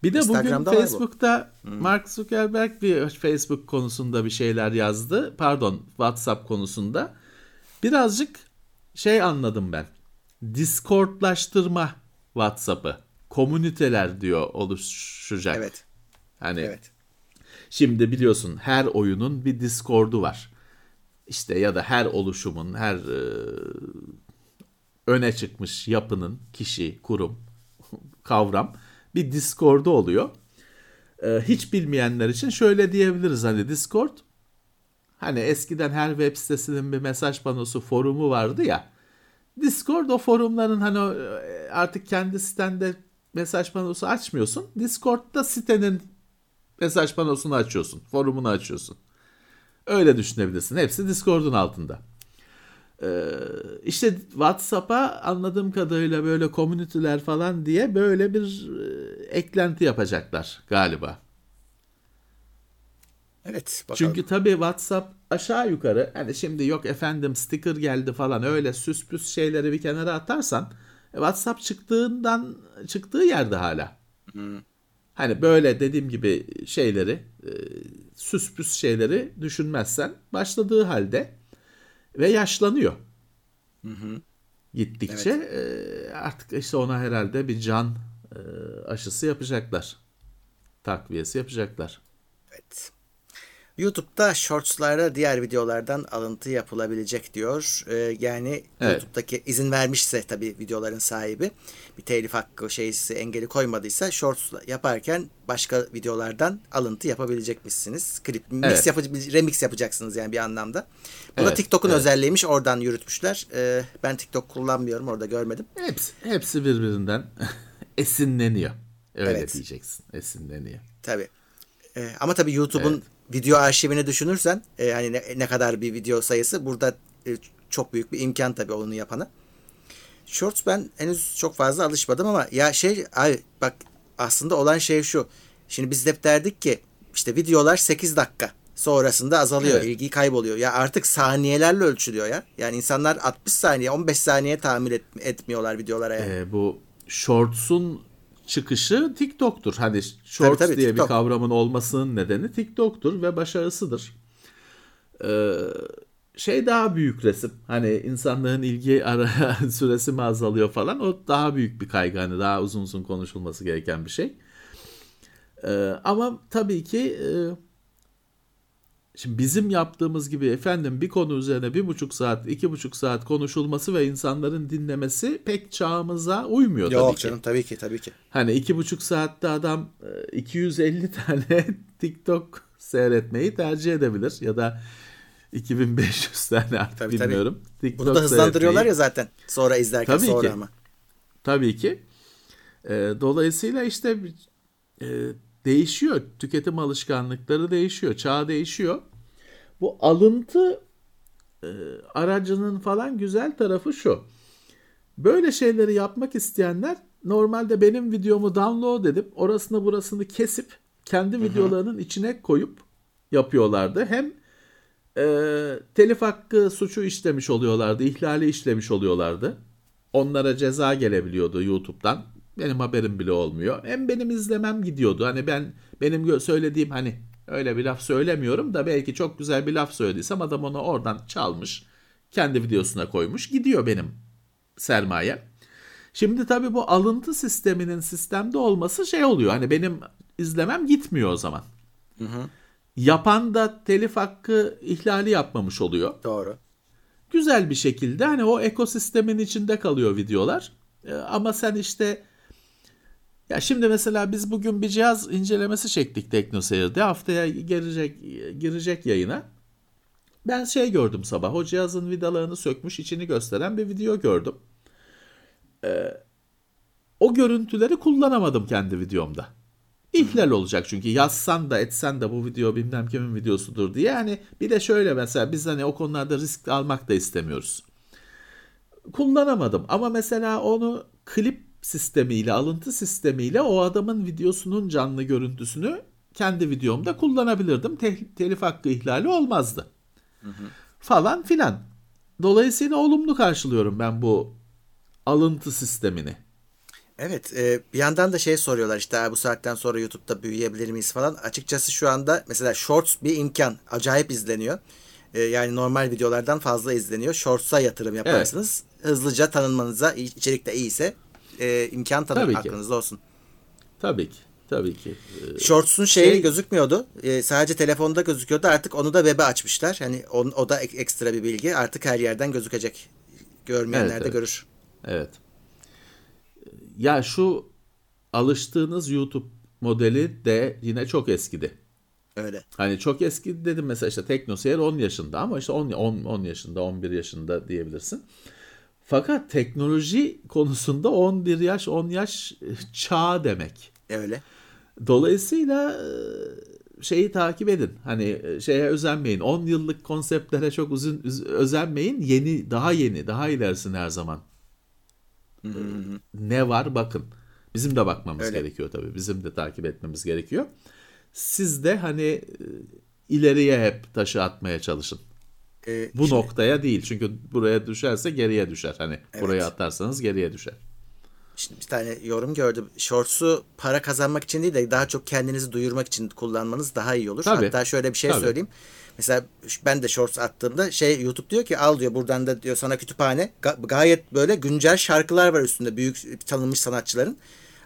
Bir de bugün var bu. Facebook'ta Mark Zuckerberg bir Facebook konusunda bir şeyler yazdı. Pardon, WhatsApp konusunda. Birazcık şey anladım ben. Discordlaştırma WhatsApp'ı. Komüniteler diyor oluşacak. Evet. Hani Evet. Şimdi biliyorsun her oyunun bir Discord'u var. İşte ya da her oluşumun, her e, öne çıkmış yapının, kişi, kurum, kavram bir Discord'u oluyor. E, hiç bilmeyenler için şöyle diyebiliriz hani Discord hani eskiden her web sitesinin bir mesaj panosu forumu vardı ya. Discord o forumların hani e, artık kendi sitende mesaj panosu açmıyorsun. Discord'da sitenin mesaj panosunu açıyorsun, forumunu açıyorsun. Öyle düşünebilirsin. Hepsi Discord'un altında. Ee, işte WhatsApp'a anladığım kadarıyla böyle komüniteler falan diye böyle bir e, eklenti yapacaklar galiba. Evet. Bakalım. Çünkü tabii WhatsApp aşağı yukarı hani şimdi yok efendim sticker geldi falan öyle süs püs şeyleri bir kenara atarsan e, WhatsApp çıktığından çıktığı yerde hala. Hani böyle dediğim gibi şeyleri e, süs püs şeyleri düşünmezsen başladığı halde ve yaşlanıyor. Gittikçe e, artık işte ona herhalde bir can e, aşısı yapacaklar. Takviyesi yapacaklar. Evet. YouTube'da shortslara diğer videolardan alıntı yapılabilecek diyor. Ee, yani Evet. YouTube'daki izin vermişse tabii videoların sahibi bir telif hakkı şeysi engeli koymadıysa shorts yaparken başka videolardan alıntı yapabilecekmişsiniz. Klip mix Evet. yapıcı remix yapacaksınız yani bir anlamda. Bu da Evet, TikTok'un evet. özelliğiymiş. Oradan yürütmüş. Ee, ben TikTok kullanmıyorum. Orada görmedim. Hepsi, hepsi birbirinden esinleniyor. Öyle Evet. diyeceksin. Esinleniyor. Tabii. Ee, ama tabii YouTube'un video arşivini düşünürsen e, hani ne, ne kadar bir video sayısı burada e, çok büyük bir imkan tabii onu yapana. Shorts ben henüz çok fazla alışmadım ama ya şey ay bak aslında olan şey şu. Şimdi biz hep derdik ki işte videolar 8 dakika sonrasında azalıyor. Evet. ilgi kayboluyor. Ya artık saniyelerle ölçülüyor ya. Yani insanlar 60 saniye 15 saniye tahammül et- etmiyorlar videolara yani. Ee, bu Shorts'un çıkışı TikTok'tur. Hani Shorts tabii, diye TikTok. bir kavramın olmasının nedeni TikTok'tur ve başarısıdır. Ee, şey daha büyük resim. Hani insanlığın ilgi ara süresi mi azalıyor falan. O daha büyük bir kaygı. Hani daha uzun uzun konuşulması gereken bir şey. Ee, ama tabii ki e, Şimdi bizim yaptığımız gibi efendim bir konu üzerine bir buçuk saat, iki buçuk saat konuşulması ve insanların dinlemesi pek çağımıza uymuyor tabii Yok ki. canım tabii ki tabii ki. Hani iki buçuk saatte adam e, 250 tane TikTok seyretmeyi tercih edebilir ya da 2500 tane artık Tabii, tabii. bilmiyorum. TikTok Bunu da hızlandırıyorlar seyretmeyi- ya zaten sonra izlerken Tabii sonra ki. ama. Tabii ki. E, dolayısıyla işte e, değişiyor. Tüketim alışkanlıkları değişiyor. Çağ değişiyor. Bu alıntı e, aracının falan güzel tarafı şu. Böyle şeyleri yapmak isteyenler normalde benim videomu download edip orasını burasını kesip kendi videolarının içine koyup yapıyorlardı. Hem e, telif hakkı suçu işlemiş oluyorlardı, ihlali işlemiş oluyorlardı. Onlara ceza gelebiliyordu YouTube'dan. Benim haberim bile olmuyor. Hem benim izlemem gidiyordu. Hani ben benim söylediğim hani öyle bir laf söylemiyorum da belki çok güzel bir laf söylediysem adam onu oradan çalmış. Kendi videosuna koymuş. Gidiyor benim sermaye. Şimdi tabii bu alıntı sisteminin sistemde olması şey oluyor. Hani benim izlemem gitmiyor o zaman. Yapan da telif hakkı ihlali yapmamış oluyor Doğru. güzel bir şekilde hani o ekosistemin içinde kalıyor videolar. Ee, ama sen işte ya şimdi mesela biz bugün bir cihaz incelemesi çektik TeknoSeyir'de. Haftaya girecek girecek yayına. Ben şey gördüm sabah. O cihazın vidalarını sökmüş, içini gösteren bir video gördüm. Ee, o görüntüleri kullanamadım kendi videomda. İhlal olacak çünkü yazsan da etsen de bu video bilmem kimin videosudur diye. Yani bir de şöyle mesela biz hani o konularda risk almak da istemiyoruz. Kullanamadım ama mesela onu klip sistemiyle, alıntı sistemiyle o adamın videosunun canlı görüntüsünü kendi videomda kullanabilirdim. Te- telif hakkı ihlali olmazdı. Falan filan. Dolayısıyla olumlu karşılıyorum ben bu alıntı sistemini. Evet e, bir yandan da şey soruyorlar işte bu saatten sonra YouTube'da büyüyebilir miyiz falan. Açıkçası şu anda mesela Shorts bir imkan. Acayip izleniyor. E, yani normal videolardan fazla izleniyor. Shorts'a yatırım yaparsınız. Hızlıca tanınmanıza içerik de iyiyse e, imkan tanır Tabii ki. aklınızda olsun. Tabii ki. Tabii ki. Ee, Shorts'un şeyi Şey- gözükmüyordu. E, sadece telefonda gözüküyordu. Artık onu da web'e açmışlar. Hani on, o da ek- ekstra bir bilgi. Artık her yerden gözükecek. Görmeyenler Evet, de evet. görür. Evet. Ya şu alıştığınız YouTube modeli de yine çok eskidi. Öyle. Hani çok eski dedim mesela işte TeknoSeyir 10 yaşında ama işte 10, 10, 10 yaşında 11 yaşında diyebilirsin. Fakat teknoloji konusunda 11 yaş 10 yaş çağ demek. Öyle. Dolayısıyla e, şeyi takip edin. Hani e, şeye özenmeyin. 10 yıllık konseptlere çok uzun özenmeyin. Yeni, daha yeni, daha ilerisine her zaman. Ne var bakın. Bizim de bakmamız Öyle. gerekiyor tabii. Bizim de takip etmemiz gerekiyor. Siz de hani e, ileriye hep taşı atmaya çalışın. E, Bu şimdi- noktaya değil. Çünkü buraya düşerse geriye düşer. Hani buraya atarsanız geriye düşer. Şimdi bir tane yorum gördüm. Shorts'u para kazanmak için değil de daha çok kendinizi duyurmak için kullanmanız daha iyi olur. Tabii. Hatta şöyle bir şey Tabii. söyleyeyim. Mesela ben de Shorts attığımda şey YouTube diyor ki al diyor buradan da diyor sana kütüphane. Ga- gayet böyle güncel şarkılar var üstünde büyük tanınmış sanatçıların.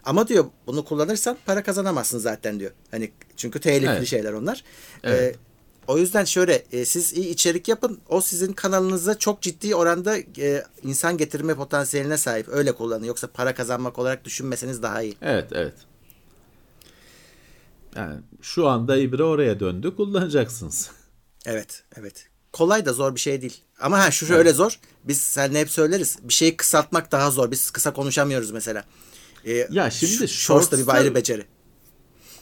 Ama diyor bunu kullanırsan para kazanamazsın zaten diyor. Hani çünkü tehlikeli Evet. şeyler onlar. Evet. Ee, o yüzden şöyle e, siz iyi içerik yapın. O sizin kanalınıza çok ciddi oranda e, insan getirme potansiyeline sahip. Öyle kullanın. Yoksa para kazanmak olarak düşünmeseniz daha iyi. Evet, evet. Yani şu anda ibre oraya döndü. Kullanacaksınız. Evet, evet. Kolay da zor bir şey değil. Ama ha şu şöyle zor. Biz seninle hep söyleriz. Bir şeyi kısaltmak daha zor. Biz kısa konuşamıyoruz mesela. Ee, Ya şimdi Shorts da bir ayrı beceri.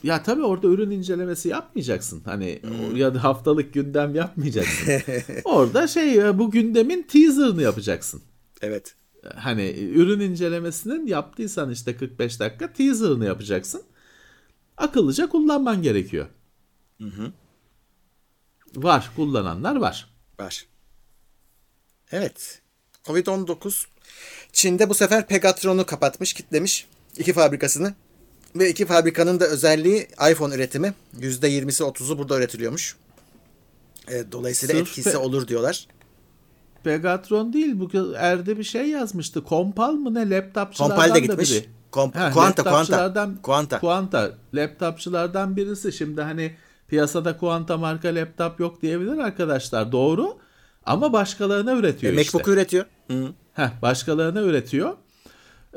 Ya tabii orada ürün incelemesi yapmayacaksın. Hani o- ya da haftalık gündem yapmayacaksın. orada şey e, bu gündemin teaser'ını yapacaksın. Evet. Hani ürün incelemesinin yaptıysan işte 45 dakika teaser'ını yapacaksın. Akıllıca kullanman gerekiyor. Var, kullananlar var. Var. Evet. Covid-19 Çin'de bu sefer Pegatron'u kapatmış, kitlemiş iki fabrikasını. Ve iki fabrikanın da özelliği iPhone üretimi. %20'si 30'u burada üretiliyormuş. E, dolayısıyla Sırf etkisi olur diyorlar. Pegatron değil bu Erde bir şey yazmıştı. Kompal mı ne laptopçulardan Kompal de da gitmiş. biri. Kom- Ha, Kuanta, laptopçulardan- Kuanta. Kuanta. Laptopçulardan birisi. Şimdi hani piyasada Kuanta marka laptop yok diyebilir arkadaşlar. Doğru. Ama başkalarına üretiyor E, işte. MacBook üretiyor. Hı. Heh, başkalarına üretiyor.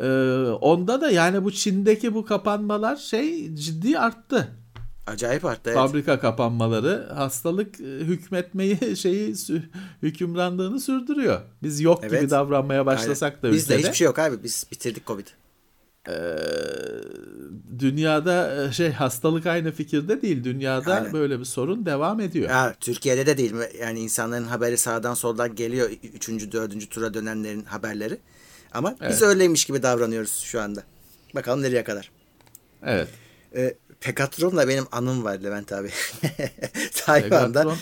Ee, onda da yani bu Çin'deki bu kapanmalar şey ciddi arttı. Acayip arttı. Evet. Fabrika kapanmaları hastalık e, hükmetmeyi şeyi hükümranlığını sürdürüyor. Biz yok gibi Evet. davranmaya başlasak da Aynen. Bizde ülkede hiçbir şey yok abi. Biz bitirdik Covid. dünyada e, şey hastalık aynı fikirde değil. Dünyada Aynen. böyle bir sorun devam ediyor. Ya, Türkiye'de de değil? Yani insanların haberi sağdan soldan geliyor. Üçüncü, dördüncü tura dönenlerin haberleri. Ama biz Evet. öyleymiş gibi davranıyoruz şu anda. Bakalım nereye kadar. Evet. Ee, Pegatron'la benim anım var Levent abi. Tayvan'da Pegatron-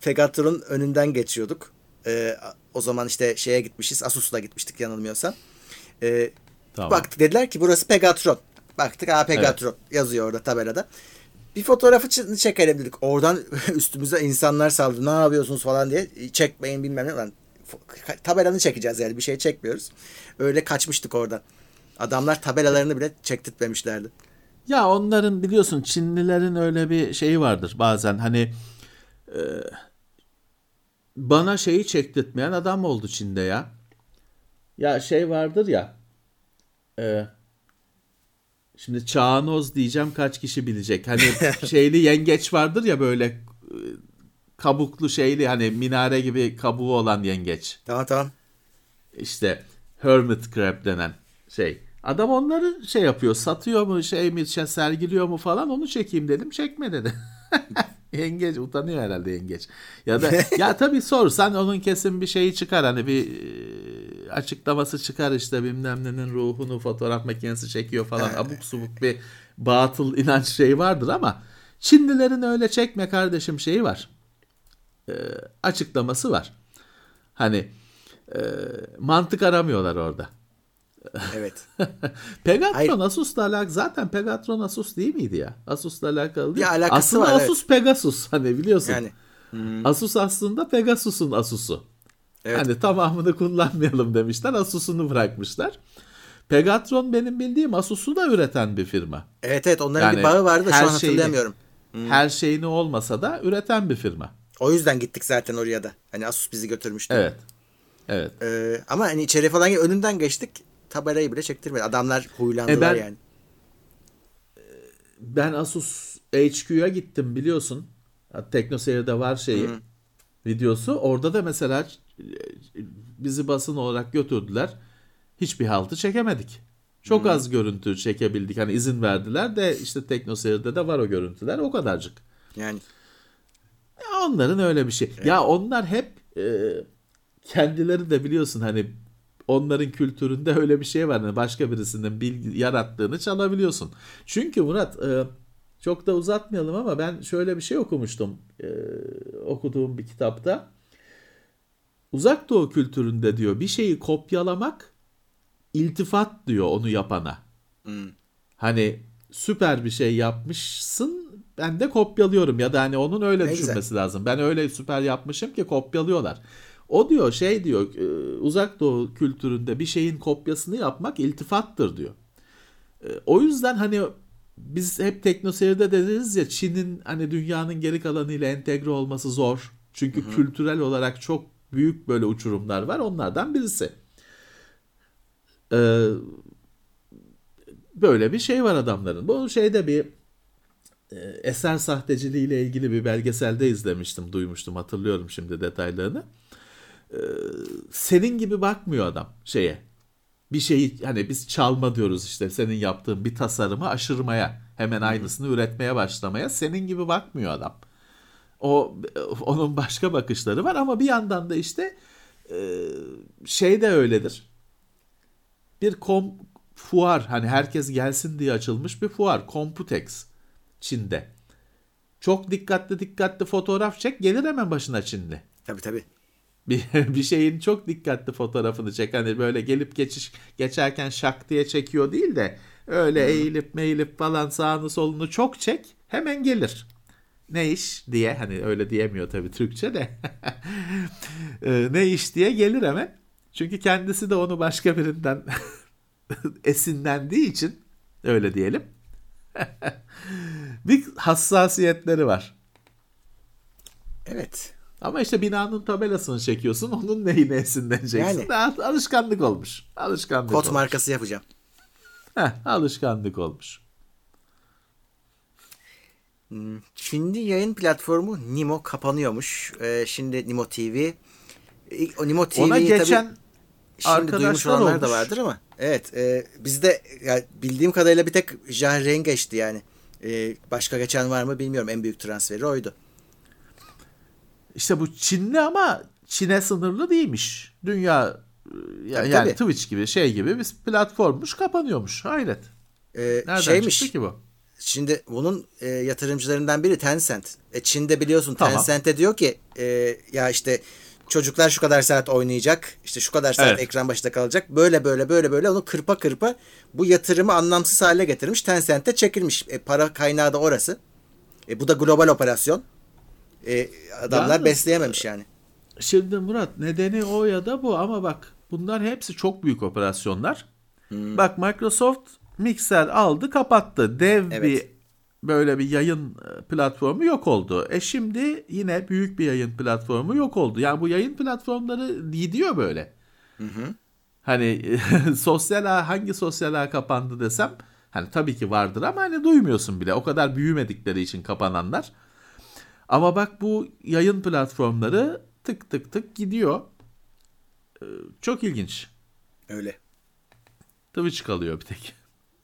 Pegatron'un önünden geçiyorduk. Ee, o zaman işte şeye gitmişiz. Asus'la gitmiştik yanılmıyorsam. Ee, Tamam. Baktık dediler ki burası Pegatron. Baktık aa Pegatron yazıyor orada tabelada. Bir fotoğrafı çekelim dedik. Oradan üstümüze insanlar saldı. Ne yapıyorsunuz falan diye. Çekmeyin bilmem ne. Lan, tabelanı çekeceğiz yani bir şey çekmiyoruz. Öyle kaçmıştık oradan. Adamlar tabelalarını bile çektirtmemişlerdi. Ya onların biliyorsun Çinlilerin öyle bir şeyi vardır bazen hani e, bana şeyi çektirtmeyen adam oldu Çin'de ya. Ya şey vardır ya e, şimdi çağanoz diyeceğim kaç kişi bilecek. Hani şeyli yengeç vardır ya böyle kabuklu şeyli hani minare gibi kabuğu olan yengeç. Tamam tamam. İşte hermit crab denen şey. Adam onları şey yapıyor, satıyor mu, şey mi, şey, sergiliyor mu falan onu çekeyim dedim. Çekme dedi. yengeç utanıyor herhalde yengeç. Ya da ya tabii sorsan onun kesin bir şeyi çıkar hani bir e, açıklaması çıkar işte bilmem nenin ruhunu fotoğraf makinesi çekiyor falan abuk subuk bir batıl inanç şeyi vardır ama Çinlilerin öyle çekme kardeşim şeyi var. E, açıklaması var. Hani e, mantık aramıyorlar orada. Evet. Pegatron Hayır. Asus'la alakalı zaten Pegatron Asus değil miydi ya? Asus'la alakalı değil. Bir alakası aslında var, Asus Pegasus hani biliyorsun. Yani Asus aslında Pegasus'un Asus'u. Evet. Hani tamamını kullanmayalım demişler. Asus'unu bırakmışlar. Pegatron benim bildiğim Asus'u da üreten bir firma. evet evet onların Yani bir bağı vardı da şu an şeyini- hatırlayamıyorum. Her şeyini olmasa da üreten bir firma. O yüzden gittik zaten oraya da. Hani Asus bizi götürmüştü. Evet. Evet. Ee, ama hani içeri falan önünden geçtik. Tabelayı bile çektirmedi. Adamlar huylandılar E ben- yani. Ben Asus HQ'ya gittim biliyorsun. Teknoseyir'de var şeyi. Videosu. Orada da mesela e, bizi basın olarak götürdüler. Hiçbir haltı çekemedik. Çok az görüntü çekebildik. Hani izin verdiler de işte Teknoseyir'de de var o görüntüler. O kadarcık. Yani Ya onların öyle bir şey. Ya onlar hep e, kendileri de biliyorsun hani onların kültüründe öyle bir şey var. Hani başka birisinin bilgi yarattığını çalabiliyorsun. Çünkü Murat e, çok da uzatmayalım ama ben şöyle bir şey okumuştum. e, okuduğum bir kitapta. Uzak Doğu kültüründe diyor bir şeyi kopyalamak iltifat diyor onu yapana. Hani süper bir şey yapmışsın ben de kopyalıyorum ya da hani onun öyle Ne düşünmesi lazım. Ben öyle süper yapmışım ki kopyalıyorlar. O diyor şey diyor e, uzak doğu kültüründe bir şeyin kopyasını yapmak iltifattır diyor. E, O yüzden hani biz hep teknoseyirde deriz ya Çin'in hani dünyanın geri kalanıyla entegre olması zor. Çünkü kültürel olarak çok büyük böyle uçurumlar var. Onlardan birisi. Ee, böyle bir şey var adamların. Bu şeyde bir eser sahteciliği ile ilgili bir belgeselde izlemiştim, duymuştum, hatırlıyorum şimdi detaylarını. Ee, senin gibi bakmıyor adam şeye. Bir şeyi hani biz çalma diyoruz işte senin yaptığın bir tasarımı aşırmaya, hemen aynısını üretmeye başlamaya. Senin gibi bakmıyor adam. O onun başka bakışları var ama bir yandan da işte e, şey de öyledir. Bir kom fuar hani herkes gelsin diye açılmış bir fuar. Computex Çin'de. Çok dikkatli dikkatli fotoğraf çek gelir hemen başına Çinli. tabii tabii. Bir, bir şeyin çok dikkatli fotoğrafını çek. Hani böyle gelip geçiş geçerken şak diye çekiyor değil de öyle eğilip meğilip falan sağını solunu çok çek hemen gelir. Ne iş diye hani öyle diyemiyor tabii Türkçe de. Ee, ne iş diye gelir hemen. Çünkü kendisi de onu başka birinden esinlendiği için öyle diyelim. Bir hassasiyetleri var. Evet. Ama işte binanın tabelasını çekiyorsun. Onun neyine esinleneceksin. Yani. Daha alışkanlık olmuş. Alışkanlık Kot olmuş. markası yapacağım. Heh, alışkanlık olmuş. Çinli yayın platformu Nimo kapanıyormuş. Ee, şimdi Nimo TV. O Nimo TV'yi Ona geçen tabii şimdi duymuş olanlar da olmuş. vardır ama. Evet. E, bizde ya, bildiğim kadarıyla bir tek Jahren geçti yani. E, başka geçen var mı bilmiyorum. En büyük transferi oydu. işte bu Çinli ama Çin'e sınırlı değilmiş. Dünya ya- Tabii, yani tabii. Twitch gibi şey gibi bir platformmuş kapanıyormuş. Hayret. E, Nereden şeymiş. çıktı ki bu? Şimdi bunun e, yatırımcılarından biri Tencent. E, Çin'de biliyorsun Tamam. Tencent'e diyor ki e, ya işte çocuklar şu kadar saat oynayacak. işte şu kadar saat Evet. ekran başında kalacak. Böyle böyle böyle böyle onu kırpa kırpa bu yatırımı anlamsız hale getirmiş. Tencent'e çekilmiş. E, para kaynağı da orası. E, bu da global operasyon. E, adamlar Yalnız- besleyememiş yani. Şimdi Murat nedeni o ya da bu ama bak bunlar hepsi çok büyük operasyonlar. Hmm. Bak Microsoft Mixer aldı kapattı. Dev Evet. bir böyle bir yayın e, platformu yok oldu. E şimdi yine büyük bir yayın platformu yok oldu. Yani bu yayın platformları gidiyor böyle. Hani sosyal ağ hangi sosyal ağ kapandı desem hani tabii ki vardır ama hani duymuyorsun bile. O kadar büyümedikleri için kapananlar. Ama bak bu yayın platformları tık tık tık gidiyor. Ee, Çok ilginç. Öyle. Twitch kalıyor bir tek.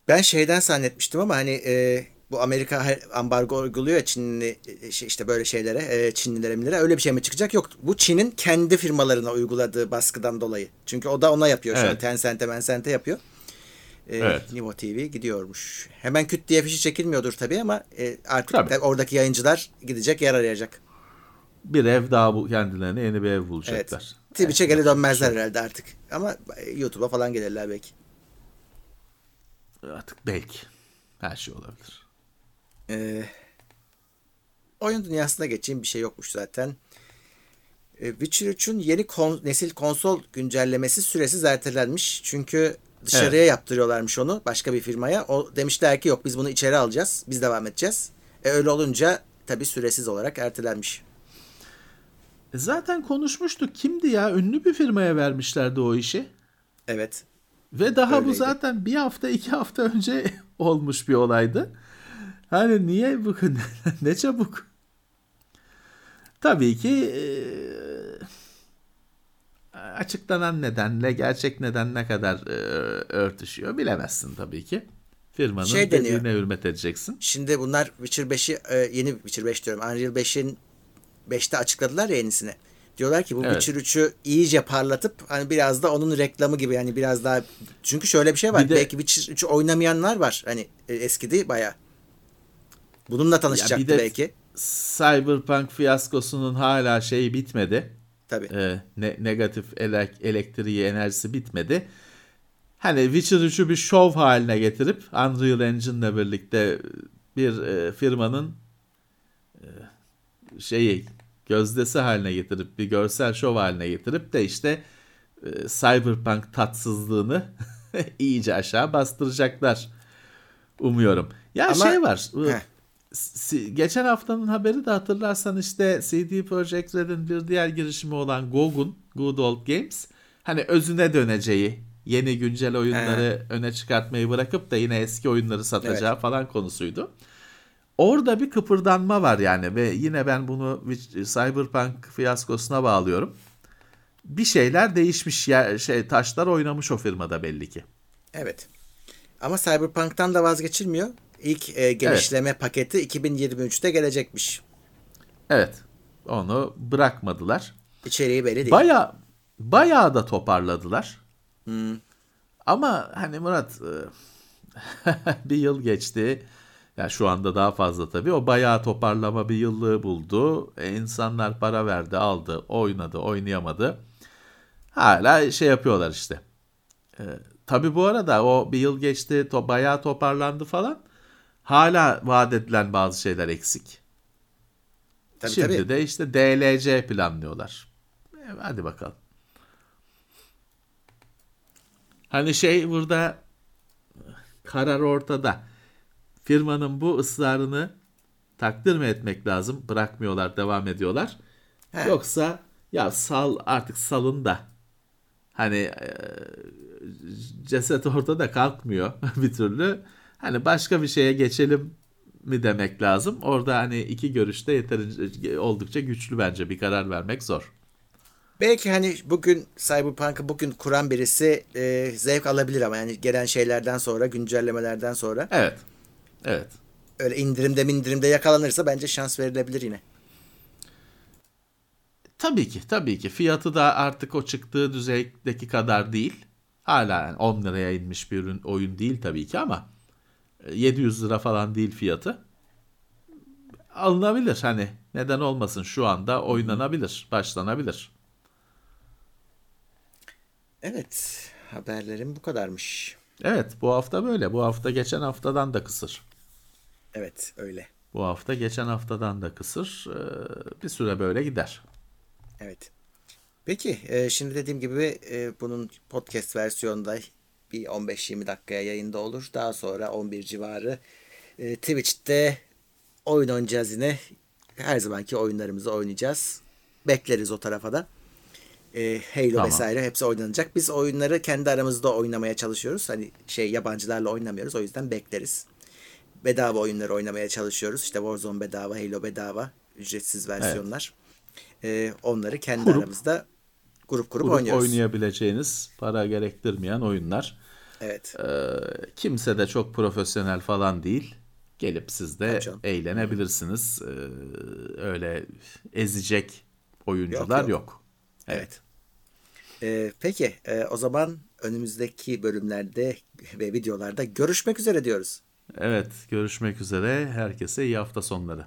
Ben şeyden zannetmiştim ama hani e, bu Amerika ambargo uyguluyor Çinli e, şey- işte böyle şeylere, e, Çinlilere, Minlilere öyle bir şey mi çıkacak? Yok. Bu Çin'in kendi firmalarına uyguladığı baskıdan dolayı. Çünkü o da ona yapıyor şu an. Evet. Tencent'e, Mencent'e yapıyor. E, Evet. TV gidiyormuş. Hemen küt diye fişi çekilmiyordur tabii ama e, artık Tabii. oradaki yayıncılar gidecek yer arayacak. Bir ev daha bu kendilerine yeni bir ev Evet. bulacaklar. Twitch'e geri dönmezler herhalde artık. Ama e, YouTube'a falan gelirler belki. artık belki her şey olabilir. Ee, oyun dünyasına geçeyim bir şey yokmuş zaten. Ee, Witcher 3'ün yeni kon- nesil konsol güncellemesi süresiz ertelenmiş. Çünkü dışarıya yaptırıyorlarmış onu başka bir firmaya. O demişler ki yok biz bunu içeri alacağız. Biz devam edeceğiz. E, öyle olunca tabii süresiz olarak ertelenmiş. E zaten konuşmuştuk. Kimdi ya? Ünlü bir firmaya vermişlerdi o işi. Evet. Ve daha bu Öyleydi. zaten bir hafta iki hafta önce olmuş bir olaydı. Hani niye bu ne çabuk? Tabii ki eee, açıklanan nedenle gerçek neden ne kadar eee, örtüşüyor bilemezsin tabii ki. Firmanın Şey deniyor. dediğine hürmet edeceksin. Şimdi bunlar Witcher 5'i e, yeni Witcher 5 diyorum. Unreal 5'in 5'te açıkladılar ya yenisini. Diyorlar ki bu Evet. Witcher 3'ü iyice parlatıp hani biraz da onun reklamı gibi yani biraz daha çünkü şöyle bir şey var. Bir de- Belki Witcher 3'ü oynamayanlar var. Hani e, eskidi baya. Bununla tanışacaktı bir de- belki. Cyberpunk fiyaskosunun hala şeyi bitmedi. Tabii. e, ne- negatif elek- elektriği enerjisi bitmedi. Hani Witcher 3'ü bir şov haline getirip Unreal Engine'le birlikte bir e, firmanın e, şeyi gözdesi haline getirip bir görsel şov haline getirip de işte e, Cyberpunk tatsızlığını iyice aşağı bastıracaklar umuyorum. Ya Ama- şey var. Heh. Geçen haftanın haberi de hatırlarsan işte CD Projekt Red'in bir diğer girişimi olan GOG'un Good Old Games hani özüne döneceği yeni güncel oyunları öne çıkartmayı bırakıp da yine eski oyunları satacağı falan konusuydu. Orada bir kıpırdanma var yani ve yine ben bunu Cyberpunk fiyaskosuna bağlıyorum. Bir şeyler değişmiş ya şey taşlar oynamış o firmada belli ki. Evet. Ama Cyberpunk'tan da vazgeçilmiyor. İlk e, genişleme paketi 2023'te gelecekmiş. Evet. Onu bırakmadılar. İçeriği belli değil. Baya bayağı da toparladılar. Hmm. Ama hani Murat e, bir yıl geçti. Ya şu anda daha fazla tabii. O bayağı toparlama bir yıllığı buldu. E, insanlar para verdi, aldı, oynadı, oynayamadı. Hala şey yapıyorlar işte. E, tabii bu arada o bir yıl geçti, to bayağı toparlandı falan. Hala vaat edilen bazı şeyler eksik. Tabii, Şimdi tabii. de işte DLC planlıyorlar. E, hadi bakalım. Hani şey burada karar ortada. Firmanın bu ısrarını takdir mi etmek lazım? Bırakmıyorlar, devam ediyorlar. He. Yoksa ya sal artık salın da hani e, ceset ortada kalkmıyor bir türlü. Hani başka bir şeye geçelim mi demek lazım. Orada hani iki görüşte yeterince oldukça güçlü bence bir karar vermek zor. Belki hani bugün Cyberpunk'ı bugün kuran birisi e, zevk alabilir ama yani gelen şeylerden sonra, güncellemelerden sonra Evet. Evet. öyle indirimde mindirimde yakalanırsa bence şans verilebilir yine. Tabii ki, tabii ki. Fiyatı da artık o çıktığı düzeydeki kadar değil. Hala yani 10 liraya inmiş bir ürün, oyun değil tabii ki ama 700 lira falan değil fiyatı. Alınabilir hani neden olmasın şu anda oynanabilir, başlanabilir. Evet, haberlerim bu kadarmış. Evet bu hafta böyle. Bu hafta geçen haftadan da kısır. Evet, öyle. Bu hafta geçen haftadan da kısır. Ee, bir süre böyle gider. Evet. Peki, e, şimdi dediğim gibi e, bunun podcast versiyonda bir 15-20 dakikaya yayında olur. Daha sonra 11 civarı e, Twitch'te oyun oynayacağız yine. Her zamanki oyunlarımızı oynayacağız. Bekleriz o tarafa da. E, Halo Tamam. vesaire hepsi oynanacak. Biz oyunları kendi aramızda oynamaya çalışıyoruz. Hani şey yabancılarla oynamıyoruz. O yüzden bekleriz. Bedava oyunları oynamaya çalışıyoruz. İşte Warzone bedava, Halo bedava, ücretsiz versiyonlar. E, onları kendi Kurup- aramızda grup grup Kurup oynuyoruz. oynayabileceğiniz, para gerektirmeyen oyunlar. Evet. Ee, kimse de çok profesyonel falan değil. Gelip siz de eğlenebilirsiniz. Ee, öyle ezecek oyuncular Yok, yok. yok. Evet. Ee, peki e, o zaman önümüzdeki bölümlerde ve videolarda görüşmek üzere diyoruz. Evet, görüşmek üzere. Herkese iyi hafta sonları.